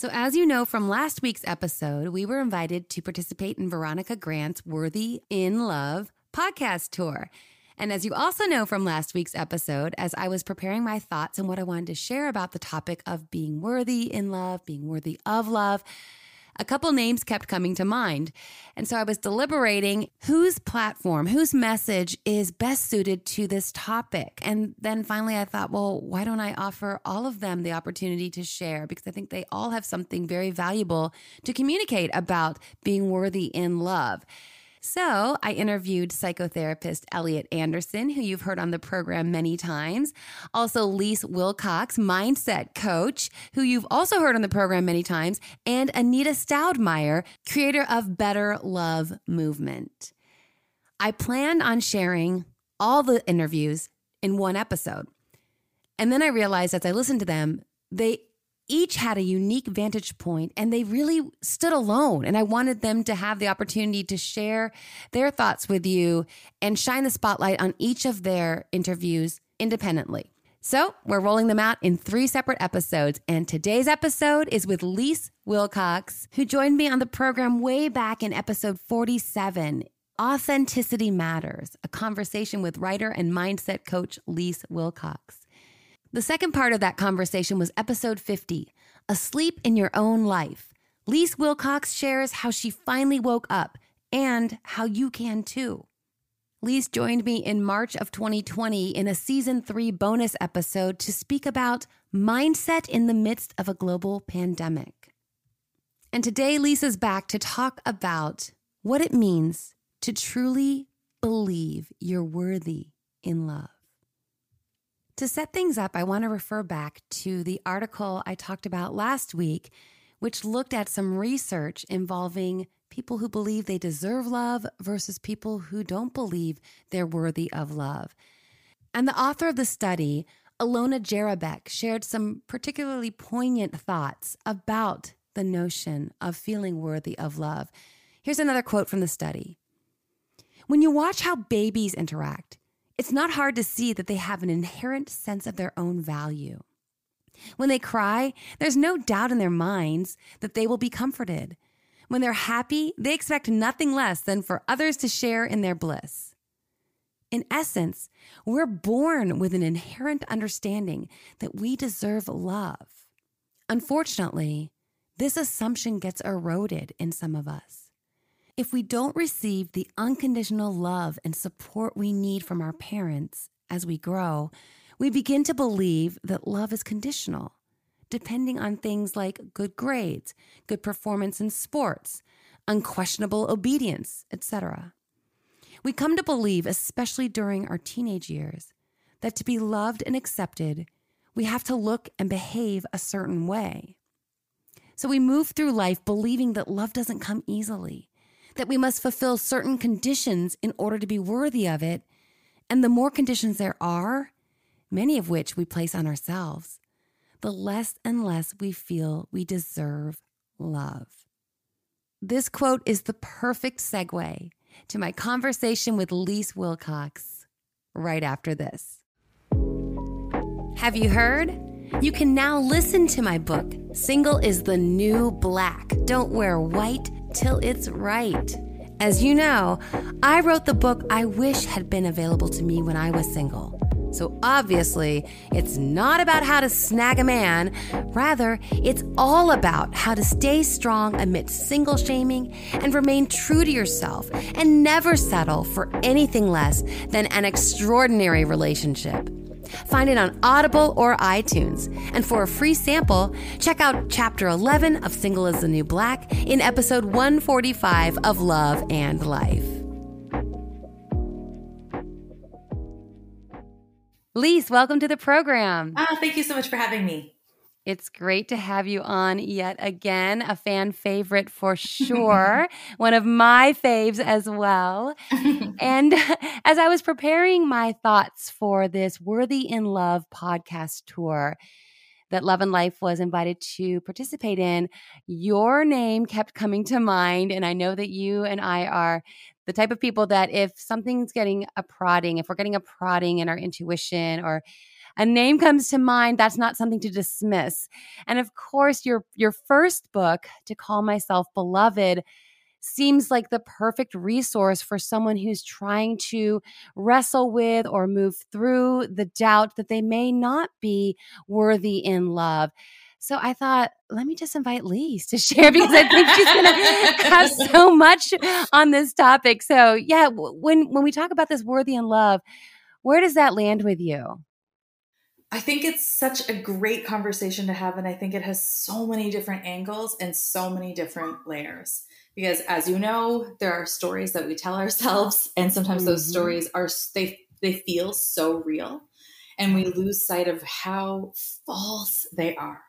So, as you know from last week's episode, we were invited to participate in Veronica Grant's Worthy in Love podcast tour. And as you also know from last week's episode, as I was preparing my thoughts and what I wanted to share about the topic of being worthy in love, being worthy of love, a couple names kept coming to mind. And so I was deliberating whose platform, whose message is best suited to this topic. And then finally I thought, well, why don't I offer all of them the opportunity to share? Because I think they all have something very valuable to communicate about being worthy in love. So I interviewed psychotherapist Elliot Anderson, who you've heard on the program many times. Also, Leisse Wilcox, mindset coach, who you've also heard on the program many times. And Anita Stoudemire, creator of Better Love Movement. I planned on sharing all the interviews in one episode. And then I realized as I listened to them, they each had a unique vantage point and they really stood alone. And I wanted them to have the opportunity to share their thoughts with you and shine the spotlight on each of their interviews independently. So we're rolling them out in three separate episodes. And today's episode is with Leisse Wilcox, who joined me on the program way back in episode 47. Authenticity Matters, a conversation with writer and mindset coach Leisse Wilcox. The second part of that conversation was episode 50 Asleep in Your Own Life. Leisse Wilcox shares how she finally woke up and how you can too. Leisse joined me in March of 2020 in a season three bonus episode to speak about mindset in the midst of a global pandemic. And today, Leisse's back to talk about what it means to truly believe you're worthy in love. To set things up, I want to refer back to the article I talked about last week, which looked at some research involving people who believe they deserve love versus people who don't believe they're worthy of love. And the author of the study, Alona Jarabek, shared some particularly poignant thoughts about the notion of feeling worthy of love. Here's another quote from the study When you watch how babies interact, it's not hard to see that they have an inherent sense of their own value. When they cry, there's no doubt in their minds that they will be comforted. When they're happy, they expect nothing less than for others to share in their bliss. In essence, we're born with an inherent understanding that we deserve love. Unfortunately, this assumption gets eroded in some of us. If we don't receive the unconditional love and support we need from our parents as we grow, we begin to believe that love is conditional, depending on things like good grades, good performance in sports, unquestionable obedience, etc. We come to believe, especially during our teenage years, that to be loved and accepted, we have to look and behave a certain way. So we move through life believing that love doesn't come easily that we must fulfill certain conditions in order to be worthy of it. And the more conditions there are, many of which we place on ourselves, the less and less we feel we deserve love. This quote is the perfect segue to my conversation with Leisse Wilcox right after this. Have you heard? You can now listen to my book, Single is the New Black. Don't wear white till it's right. As you know, I wrote the book I wish had been available to me when I was single. So obviously, it's not about how to snag a man. Rather, it's all about how to stay strong amidst single shaming and remain true to yourself and never settle for anything less than an extraordinary relationship. Find it on Audible or iTunes. And for a free sample, check out Chapter 11 of Single is the New Black in episode 145 of Love and Life. Leisse, welcome to the program. Oh, thank you so much for having me. It's great to have you on yet again. A fan favorite for sure. One of my faves as well. and as I was preparing my thoughts for this Worthy in Love podcast tour, that Love and Life was invited to participate in, your name kept coming to mind. And I know that you and I are the type of people that if something's getting a prodding, if we're getting a prodding in our intuition or a name comes to mind, that's not something to dismiss. And of course, your your first book, To Call Myself Beloved, seems like the perfect resource for someone who's trying to wrestle with or move through the doubt that they may not be worthy in love. So I thought, let me just invite Leisse to share because I think she's going to have so much on this topic. So yeah, when when we talk about this worthy in love, where does that land with you? I think it's such a great conversation to have. And I think it has so many different angles and so many different layers because as you know there are stories that we tell ourselves and sometimes mm-hmm. those stories are they they feel so real and we lose sight of how false they are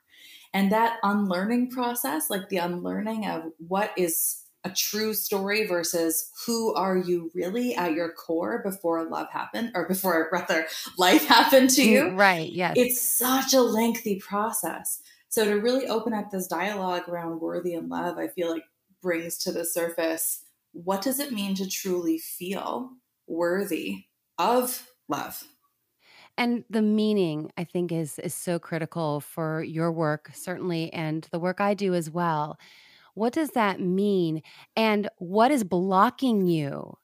and that unlearning process like the unlearning of what is a true story versus who are you really at your core before love happened or before rather life happened to you? mm, right yes. It's such a lengthy process. So to really open up this dialogue around worthy and love i feel like brings to the surface what does it mean to truly feel worthy of love? And the meaning i think is is so critical for your work certainly and the work i do as well what does that mean and what is blocking you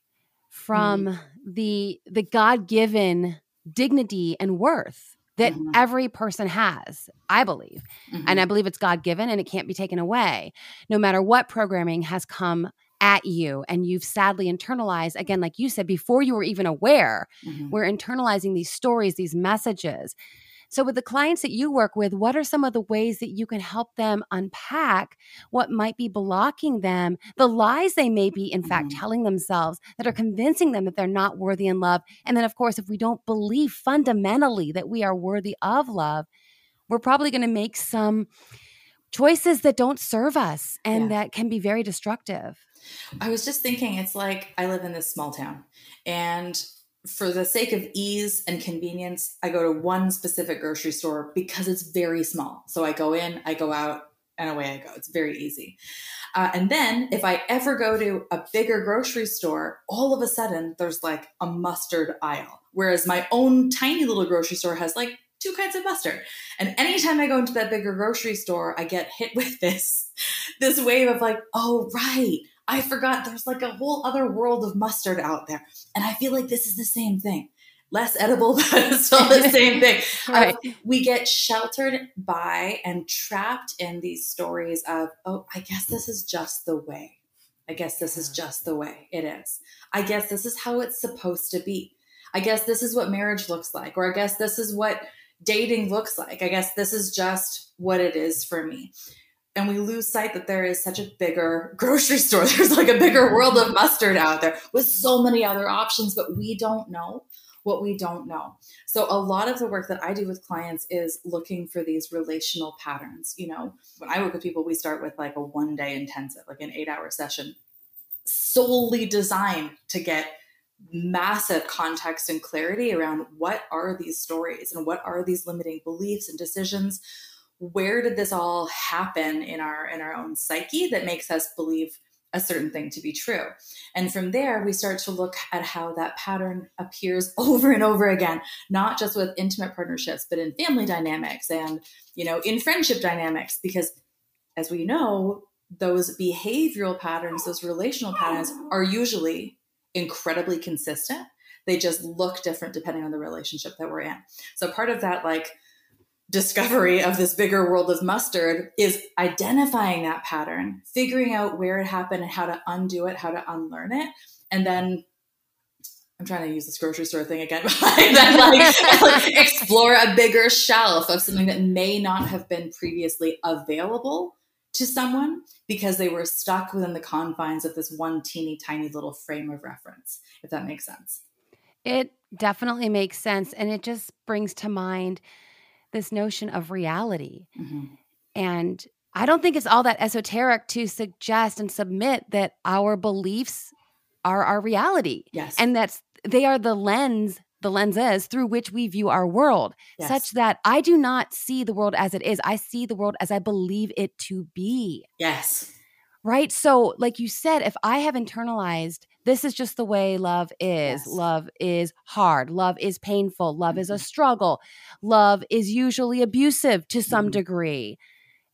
from mm. the the god-given dignity and worth that mm-hmm. every person has, I believe. Mm-hmm. And I mm-hmm. believe it's God given and it can't be taken away, no matter what programming has come at you and you've sadly internalized again like you said before you were even aware mm-hmm. we're internalizing these stories these messages so, with the clients that you work with, what are some of the ways that you can help them unpack what might be blocking them, the lies they may be, in fact, mm-hmm. telling themselves that are convincing them that they're not worthy in love? And then, of course, if we don't believe fundamentally that we are worthy of love, we're probably going to make some choices that don't serve us and yeah. that can be very destructive. I was just thinking, it's like I live in this small town and for the sake of ease and convenience, I go to one specific grocery store because it's very small. So I go in, I go out, and away I go. It's very easy. Uh, and then if I ever go to a bigger grocery store, all of a sudden there's like a mustard aisle. Whereas my own tiny little grocery store has like two kinds of mustard. And anytime I go into that bigger grocery store, I get hit with this, this wave of like, oh, right. I forgot there's like a whole other world of mustard out there. And I feel like this is the same thing. Less edible, but it's still the same thing. right. Uh, we get sheltered by and trapped in these stories of, oh, I guess this is just the way. I guess this is just the way it is. I guess this is how it's supposed to be. I guess this is what marriage looks like, or I guess this is what dating looks like. I guess this is just what it is for me and we lose sight that there is such a bigger grocery store. There's like a bigger world of mustard out there with so many other options, but we don't know what we don't know. So a lot of the work that I do with clients is looking for these relational patterns. You know, when I work with people, we start with like a one day intensive, like an eight hour session, solely designed to get massive context and clarity around what are these stories and what are these limiting beliefs and decisions where did this all happen in our in our own psyche that makes us believe a certain thing to be true? And from there we start to look at how that pattern appears over and over again not just with intimate partnerships but in family dynamics and you know in friendship dynamics. Because as we know those behavioral patterns those relational patterns are usually incredibly consistent. They just look different depending on the relationship that we're in. So part of that like discovery of this bigger world of mustard is identifying that pattern, figuring out where it happened and how to undo it, how to unlearn it, and then I'm trying to use this grocery store thing again, then like, like explore a bigger shelf of something that may not have been previously available to someone because they were stuck within the confines of this one teeny tiny little frame of reference, if that makes sense. It definitely makes sense. And it just brings to mind this notion of reality. Mm-hmm. And I don't think it's all that esoteric to suggest and submit that our beliefs are our reality. Yes. And that's they are the lens, the lenses through which we view our world, yes. such that I do not see the world as it is. I see the world as I believe it to be. Yes. Right. So, like you said, if I have internalized this is just the way love is. Yes. Love is hard. Love is painful. Love mm-hmm. is a mm-hmm. struggle. Love is usually abusive to some mm-hmm. degree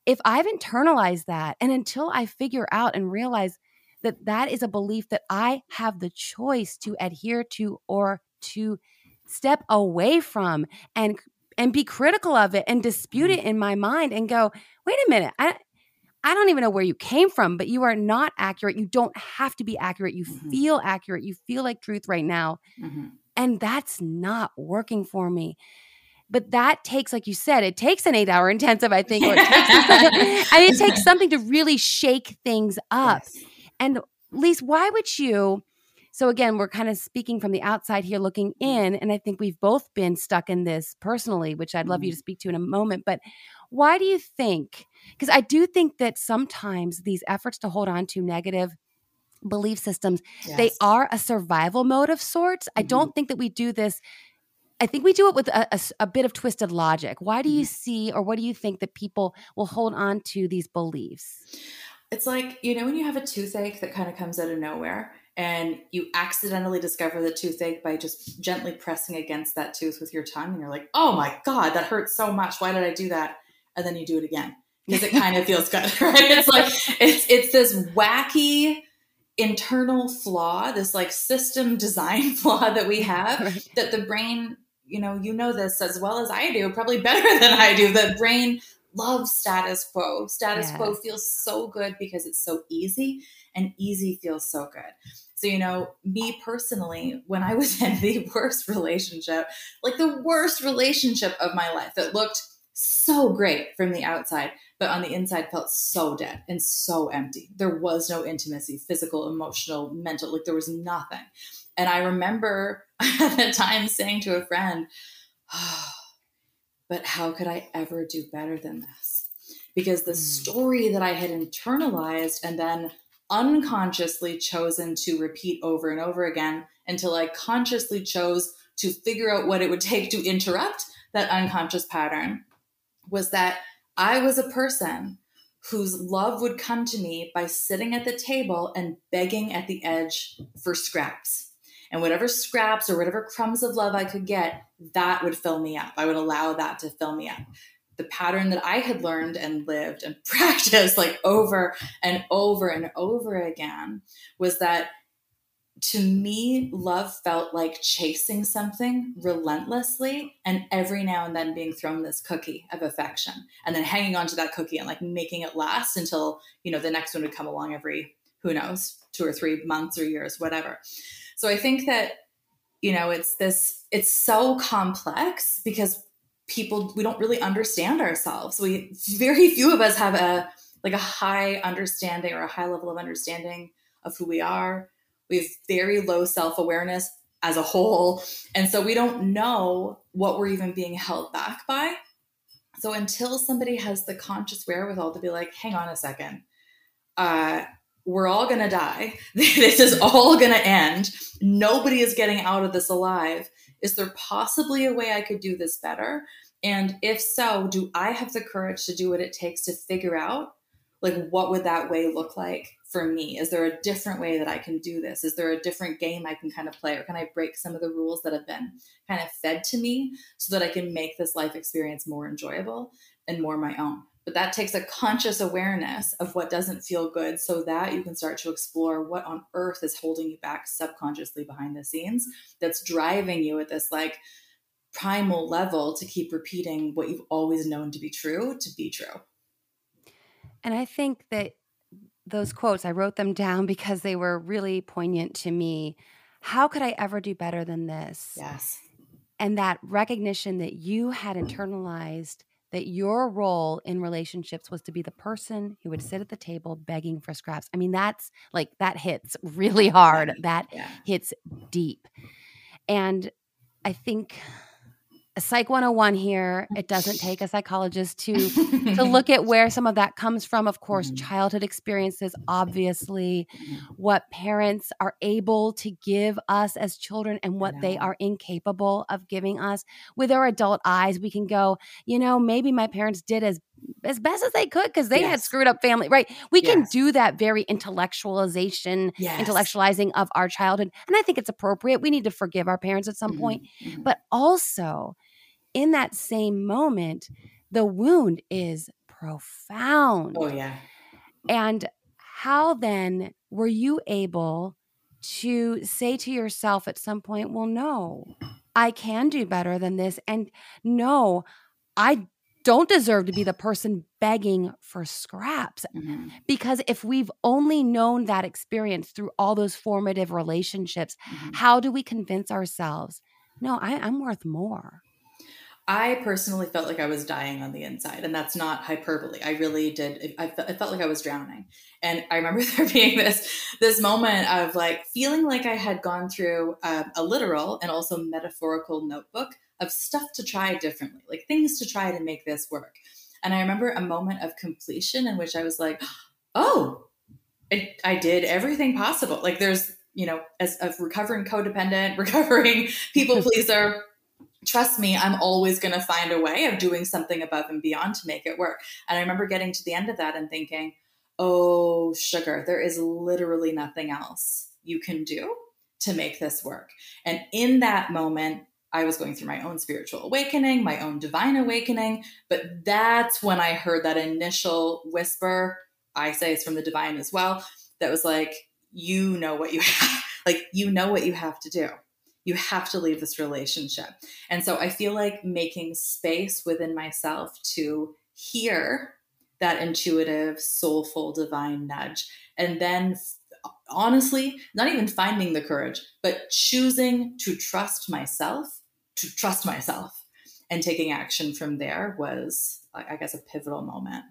if I've internalized that, and until I figure out and realize that that is a belief that I have the choice to adhere to or to step away from and and be critical of it and dispute it mm-hmm. in my mind and go, wait a minute, I I don't even know where you came from, but you are not accurate. You don't have to be accurate. You mm-hmm. feel accurate. You feel like truth right now. Mm-hmm. And that's not working for me. But that takes, like you said, it takes an eight hour intensive, I think. Or it mean, it takes something to really shake things up. Yes. And Leisse, why would you? So again, we're kind of speaking from the outside here, looking mm-hmm. in, and I think we've both been stuck in this personally, which I'd love mm-hmm. you to speak to in a moment. But why do you think? Because I do think that sometimes these efforts to hold on to negative belief systems, yes. they are a survival mode of sorts. Mm-hmm. I don't think that we do this I think we do it with a, a, a, bit of twisted logic. Why do you mm-hmm. see, or what do you think that people will hold on to these beliefs? It's like, you know, when you have a toothache that kind of comes out of nowhere and you accidentally discover the toothache by just gently pressing against that tooth with your tongue, and you're like, oh my God, that hurts so much. Why did I do that? And then you do it again because it kind of feels good, right? It's like, it's, it's this wacky, internal flaw, this like system design flaw that we have right. that the brain you know, you know this as well as I do, probably better than I do. The brain loves status quo. Status yes. quo feels so good because it's so easy, and easy feels so good. So, you know, me personally, when I was in the worst relationship, like the worst relationship of my life that looked so great from the outside, but on the inside felt so dead and so empty. There was no intimacy, physical, emotional, mental, like there was nothing. And I remember at the time saying to a friend, oh, but how could I ever do better than this? Because the mm. story that I had internalized and then unconsciously chosen to repeat over and over again until I consciously chose to figure out what it would take to interrupt that unconscious pattern was that I was a person whose love would come to me by sitting at the table and begging at the edge for scraps. And whatever scraps or whatever crumbs of love I could get, that would fill me up. I would allow that to fill me up. The pattern that I had learned and lived and practiced like over and over and over again was that to me, love felt like chasing something relentlessly and every now and then being thrown this cookie of affection and then hanging on to that cookie and like making it last until, you know, the next one would come along every, who knows, two or three months or years, whatever. So I think that, you know, it's this, it's so complex because people, we don't really understand ourselves. We, very few of us have a, like a high understanding or a high level of understanding of who we are. We have very low self awareness as a whole. And so we don't know what we're even being held back by. So until somebody has the conscious wherewithal to be like, hang on a second, uh, we're all going to die. this is mm-hmm. all going to end. Nobody is getting out of this alive. Is there possibly a way I could do this better? And if so, do I have the courage to do what it takes to figure out like what would that way look like for me? Is there a different way that I can do this? Is there a different game I can kind of play or can I break some of the rules that have been kind of fed to me so that I can make this life experience more enjoyable and more my own? But that takes a conscious awareness of what doesn't feel good so that you can start to explore what on earth is holding you back subconsciously behind the scenes that's driving you at this like primal level to keep repeating what you've always known to be true to be true. And I think that those quotes, I wrote them down because they were really poignant to me. How could I ever do better than this? Yes. And that recognition that you had internalized that your role in relationships was to be the person who would sit at the table begging for scraps. I mean, that's like that hits really hard. That yeah. hits deep. And I think Psych 101 here. It doesn't take a psychologist to to look at where some of that comes from. Of course, mm-hmm. childhood experiences, obviously, what parents are able to give us as children and what they are incapable of giving us. With our adult eyes, we can go, you know, maybe my parents did as as best as they could because they yes. had screwed up family, right? We yes. can do that very intellectualization, yes. intellectualizing of our childhood. And I think it's appropriate. We need to forgive our parents at some mm-hmm. point. Mm-hmm. But also, in that same moment, the wound is profound. Oh, yeah. And how then were you able to say to yourself at some point, well, no, I can do better than this. And no, I don't deserve to be the person begging for scraps. Mm-hmm. Because if we've only known that experience through all those formative relationships, mm-hmm. how do we convince ourselves, no, I, I'm worth more? I personally felt like I was dying on the inside, and that's not hyperbole. I really did. I, I felt like I was drowning, and I remember there being this this moment of like feeling like I had gone through a, a literal and also metaphorical notebook of stuff to try differently, like things to try to make this work. And I remember a moment of completion in which I was like, oh, it, I did everything possible. Like there's, you know, as a recovering codependent, recovering people pleaser, trust me, I'm always going to find a way of doing something above and beyond to make it work. And I remember getting to the end of that and thinking, oh, sugar, there is literally nothing else you can do to make this work. And in that moment, I was going through my own spiritual awakening, my own divine awakening. But that's when I heard that initial whisper. I say it's from the divine as well. That was like, you know what you have, like, you know what you have to do. You have to leave this relationship. And so I feel like making space within myself to hear that intuitive, soulful, divine nudge, and then honestly, not even finding the courage, but choosing to trust myself to trust myself and taking action from there was i guess a pivotal moment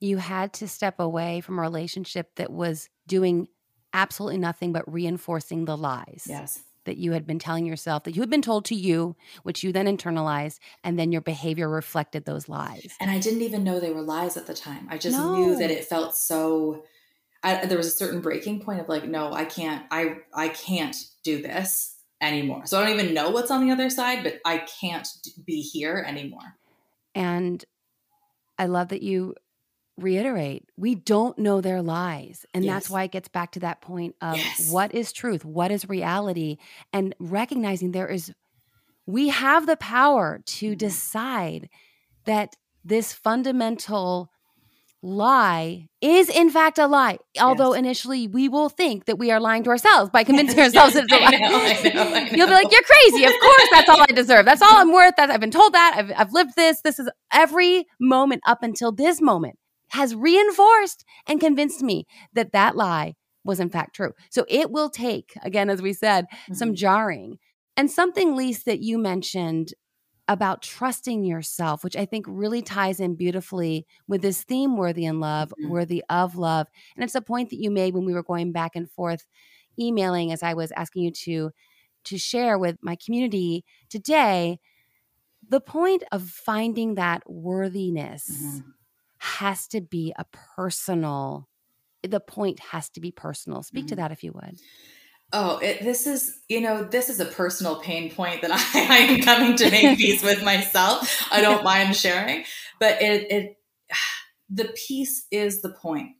you had to step away from a relationship that was doing absolutely nothing but reinforcing the lies yes that you had been telling yourself that you had been told to you which you then internalized and then your behavior reflected those lies and i didn't even know they were lies at the time i just no. knew that it felt so I, there was a certain breaking point of like no i can't i i can't do this anymore. So I don't even know what's on the other side, but I can't be here anymore. And I love that you reiterate we don't know their lies. And yes. that's why it gets back to that point of yes. what is truth? What is reality? And recognizing there is, we have the power to mm-hmm. decide that this fundamental lie is in fact a lie. Although yes. initially we will think that we are lying to ourselves by convincing ourselves it's a lie. Know, know, know. You'll be like, "You're crazy! Of course, that's all I deserve. That's all I'm worth. That I've been told that. I've, I've lived this. This is every moment up until this moment has reinforced and convinced me that that lie was in fact true. So it will take, again, as we said, mm-hmm. some jarring and something, Leisse, that you mentioned about trusting yourself, which I think really ties in beautifully with this theme worthy in love, mm-hmm. worthy of love. And it's a point that you made when we were going back and forth emailing as I was asking you to to share with my community today. The point of finding that worthiness mm-hmm. Has to be a personal the point has to be personal. Speak mm-hmm. to that if you would. Oh, it, this is, you know, this is a personal pain point that I, I am coming to make peace with myself. I don't mind sharing, but it, it, the peace is the point.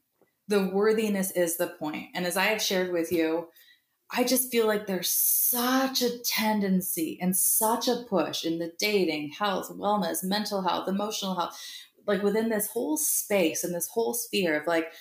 The worthiness is the point. And as I have shared with you, I just feel like there's such a tendency and such a push in the dating, health, wellness, mental health, emotional health, like within this whole space and this whole sphere of like,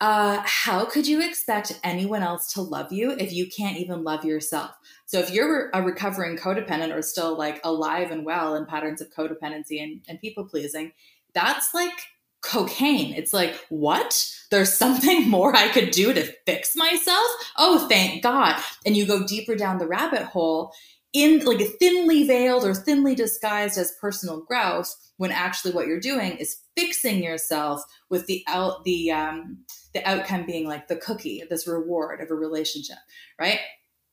uh, how could you expect anyone else to love you if you can't even love yourself? So if you're a recovering codependent or still like alive and well in patterns of codependency and, and people pleasing, that's like cocaine. It's like, what? There's something more I could do to fix myself? Oh, thank God. And you go deeper down the rabbit hole in like a thinly veiled or thinly disguised as personal growth when actually what you're doing is fixing yourself with the out the um the outcome being like the cookie this reward of a relationship right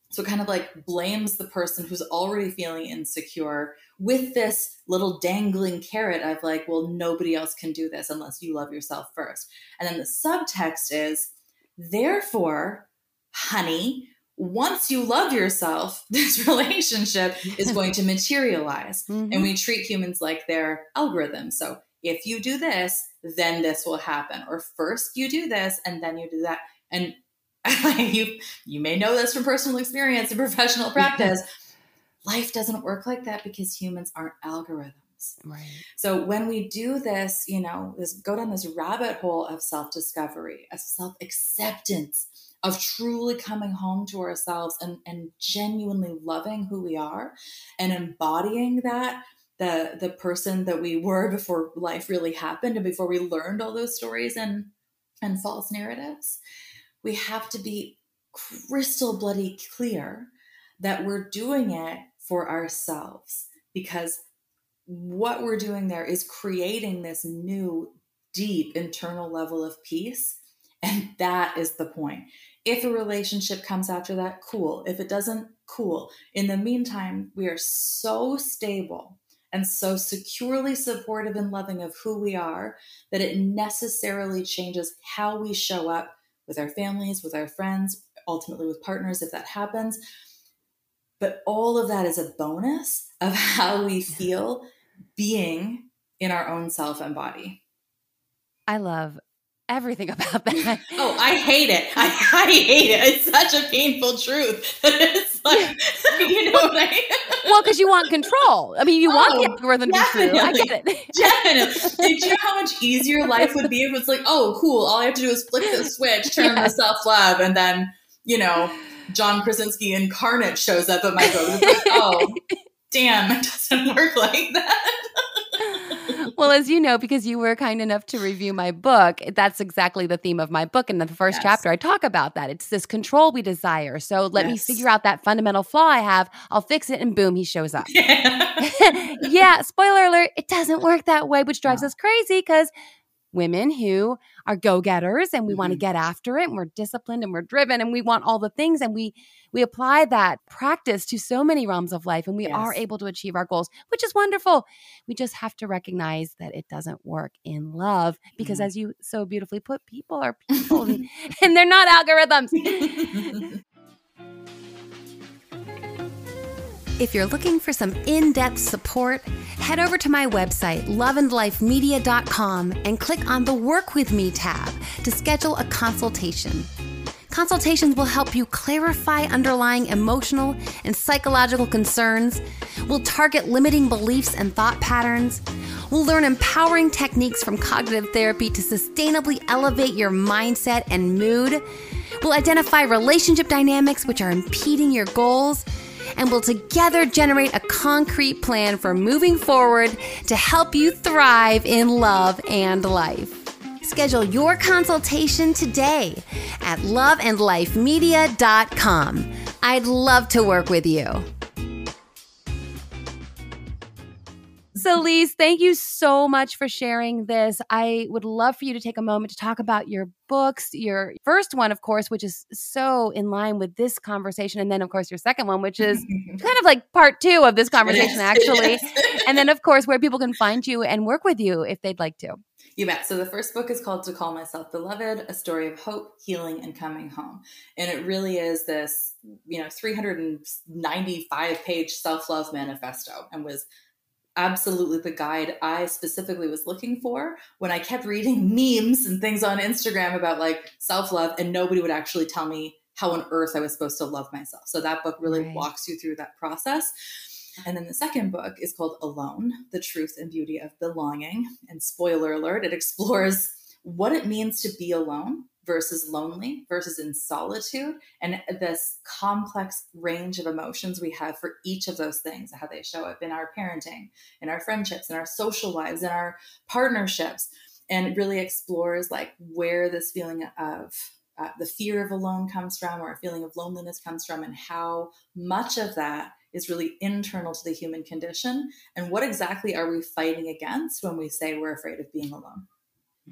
So it kind of like blames the person who's already feeling insecure with this little dangling carrot of like, well, nobody else can do this unless you love yourself first. And then the subtext is, therefore, honey, once you love yourself, this relationship is going to materialize. Mm-hmm. And we treat humans like they're algorithms. So if you do this, then this will happen. Or first you do this and then you do that. And you you may know this from personal experience and professional practice. Life doesn't work like that because humans aren't algorithms. Right. So when we do this, you know, this go down this rabbit hole of self-discovery, of self-acceptance, of truly coming home to ourselves and, and genuinely loving who we are and embodying that the the person that we were before life really happened and before we learned all those stories and and false narratives we have to be crystal bloody clear that we're doing it for ourselves because what we're doing there is creating this new deep internal level of peace. And that is the point if a relationship comes after that cool if it doesn't cool in the meantime we are so stable and so securely supportive and loving of who we are that it necessarily changes how we show up with our families, with our friends, ultimately with partners if that happens. But all of that is a bonus of how we feel being in our own self and body. I love everything about that. oh, I hate it. I, I hate it. It's such a painful truth. it's like, you know what I mean? Well, because you want control. I mean, you oh, want the oh, algorithm to be true. I get it. definitely. Did you know how much easier life would be if it's like, oh, cool. All I have to do is flick the switch, turn yeah. the self love, and then, you know, John Krasinski incarnate shows up at my boat. Like, oh, damn, it doesn't work like that well, as you know, because you were kind enough to review my book, that's exactly the theme of my book. In the first yes. chapter, I talk about that. It's this control we desire. So let yes. me figure out that fundamental flaw I have. I'll fix it, and boom, he shows up. Yeah, yeah spoiler alert, it doesn't work that way, which drives no. us crazy because women who are go-getters and we mm-hmm. want to get after it and we're disciplined and we're driven and we want all the things and we we apply that practice to so many realms of life and we yes. are able to achieve our goals which is wonderful we just have to recognize that it doesn't work in love because mm-hmm. as you so beautifully put people are people and, and they're not algorithms If you're looking for some in depth support, head over to my website, loveandlifemedia.com, and click on the Work With Me tab to schedule a consultation. Consultations will help you clarify underlying emotional and psychological concerns. We'll target limiting beliefs and thought patterns. We'll learn empowering techniques from cognitive therapy to sustainably elevate your mindset and mood. We'll identify relationship dynamics which are impeding your goals and will together generate a concrete plan for moving forward to help you thrive in love and life. Schedule your consultation today at loveandlifemedia.com. I'd love to work with you. So, Leisse, thank you so much for sharing this. I would love for you to take a moment to talk about your books. Your first one, of course, which is so in line with this conversation. And then, of course, your second one, which is kind of like part two of this conversation, actually. and then, of course, where people can find you and work with you if they'd like to. You bet. So the first book is called To Call Myself Beloved, a story of hope, healing, and coming home. And it really is this, you know, 395 page self-love manifesto and was absolutely the guide I specifically was looking for when I kept reading memes and things on Instagram about like self love, and nobody would actually tell me how on earth I was supposed to love myself. So that book really right. walks you through that process. And then the second book is called Alone The Truth and Beauty of Belonging. And spoiler alert, it explores what it means to be alone versus lonely versus in solitude and this complex range of emotions we have for each of those things how they show up in our parenting in our friendships in our social lives in our partnerships and it really explores like where this feeling of uh, the fear of alone comes from or a feeling of loneliness comes from and how much of that is really internal to the human condition and what exactly are we fighting against when we say we're afraid of being alone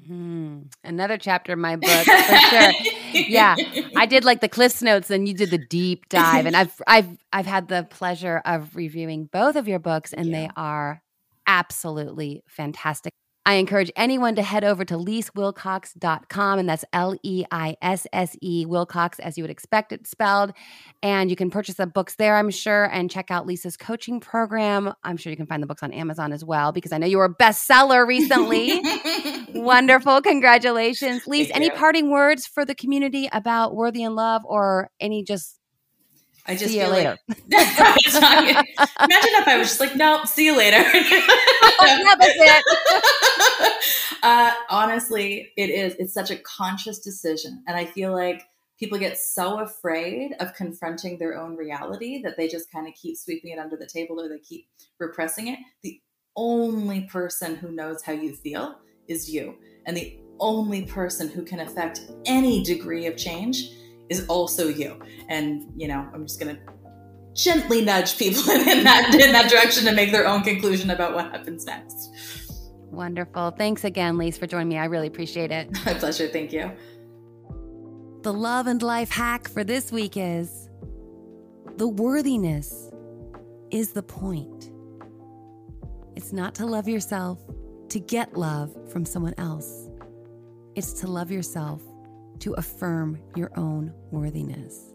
Mm, another chapter in my book for sure. yeah, I did like the Cliffs Notes, and you did the deep dive, and I've I've I've had the pleasure of reviewing both of your books, and yeah. they are absolutely fantastic. I encourage anyone to head over to leissewilcox.com, and that's L E I S S E Wilcox, as you would expect it spelled. And you can purchase the books there, I'm sure, and check out Leisse's coaching program. I'm sure you can find the books on Amazon as well, because I know you were a bestseller recently. Wonderful. Congratulations. Leisse, any parting words for the community about Worthy in Love or any just I just see you later. Like, imagine if I was just like, nope, see you later. oh, yeah, that's it. uh, honestly, it is. It's such a conscious decision, and I feel like people get so afraid of confronting their own reality that they just kind of keep sweeping it under the table or they keep repressing it. The only person who knows how you feel is you, and the only person who can affect any degree of change is also you. And, you know, I'm just going to gently nudge people in that in that direction to make their own conclusion about what happens next. Wonderful. Thanks again, Leisse, for joining me. I really appreciate it. My pleasure. Thank you. The love and life hack for this week is the worthiness is the point. It's not to love yourself to get love from someone else. It's to love yourself to affirm your own worthiness.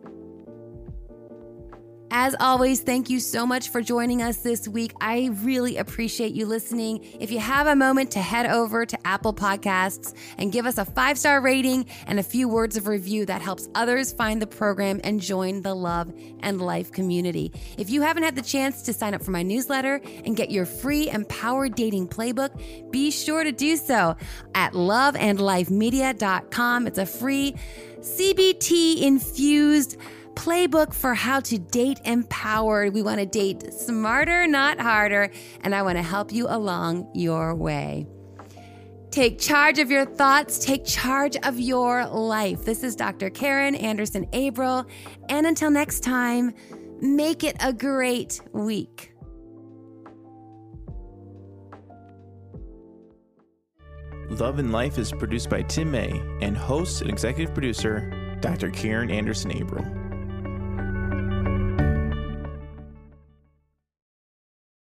As always, thank you so much for joining us this week. I really appreciate you listening. If you have a moment to head over to Apple Podcasts and give us a five star rating and a few words of review, that helps others find the program and join the love and life community. If you haven't had the chance to sign up for my newsletter and get your free empowered dating playbook, be sure to do so at loveandlifemedia.com. It's a free CBT infused playbook for how to date empowered. We want to date smarter, not harder, and I want to help you along your way. Take charge of your thoughts, take charge of your life. This is Dr. Karen Anderson Abril, and until next time, make it a great week. Love and Life is produced by Tim May and host and executive producer Dr. Karen Anderson Abril.